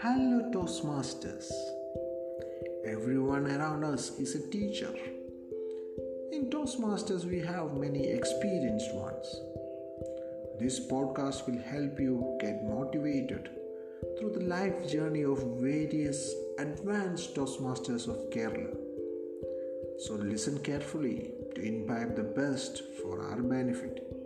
Hello, Toastmasters. Everyone around us is a teacher. In Toastmasters, we have many experienced ones. This podcast will help you get motivated through the life journey of various advanced Toastmasters of Kerala. So, listen carefully to imbibe the best for our benefit.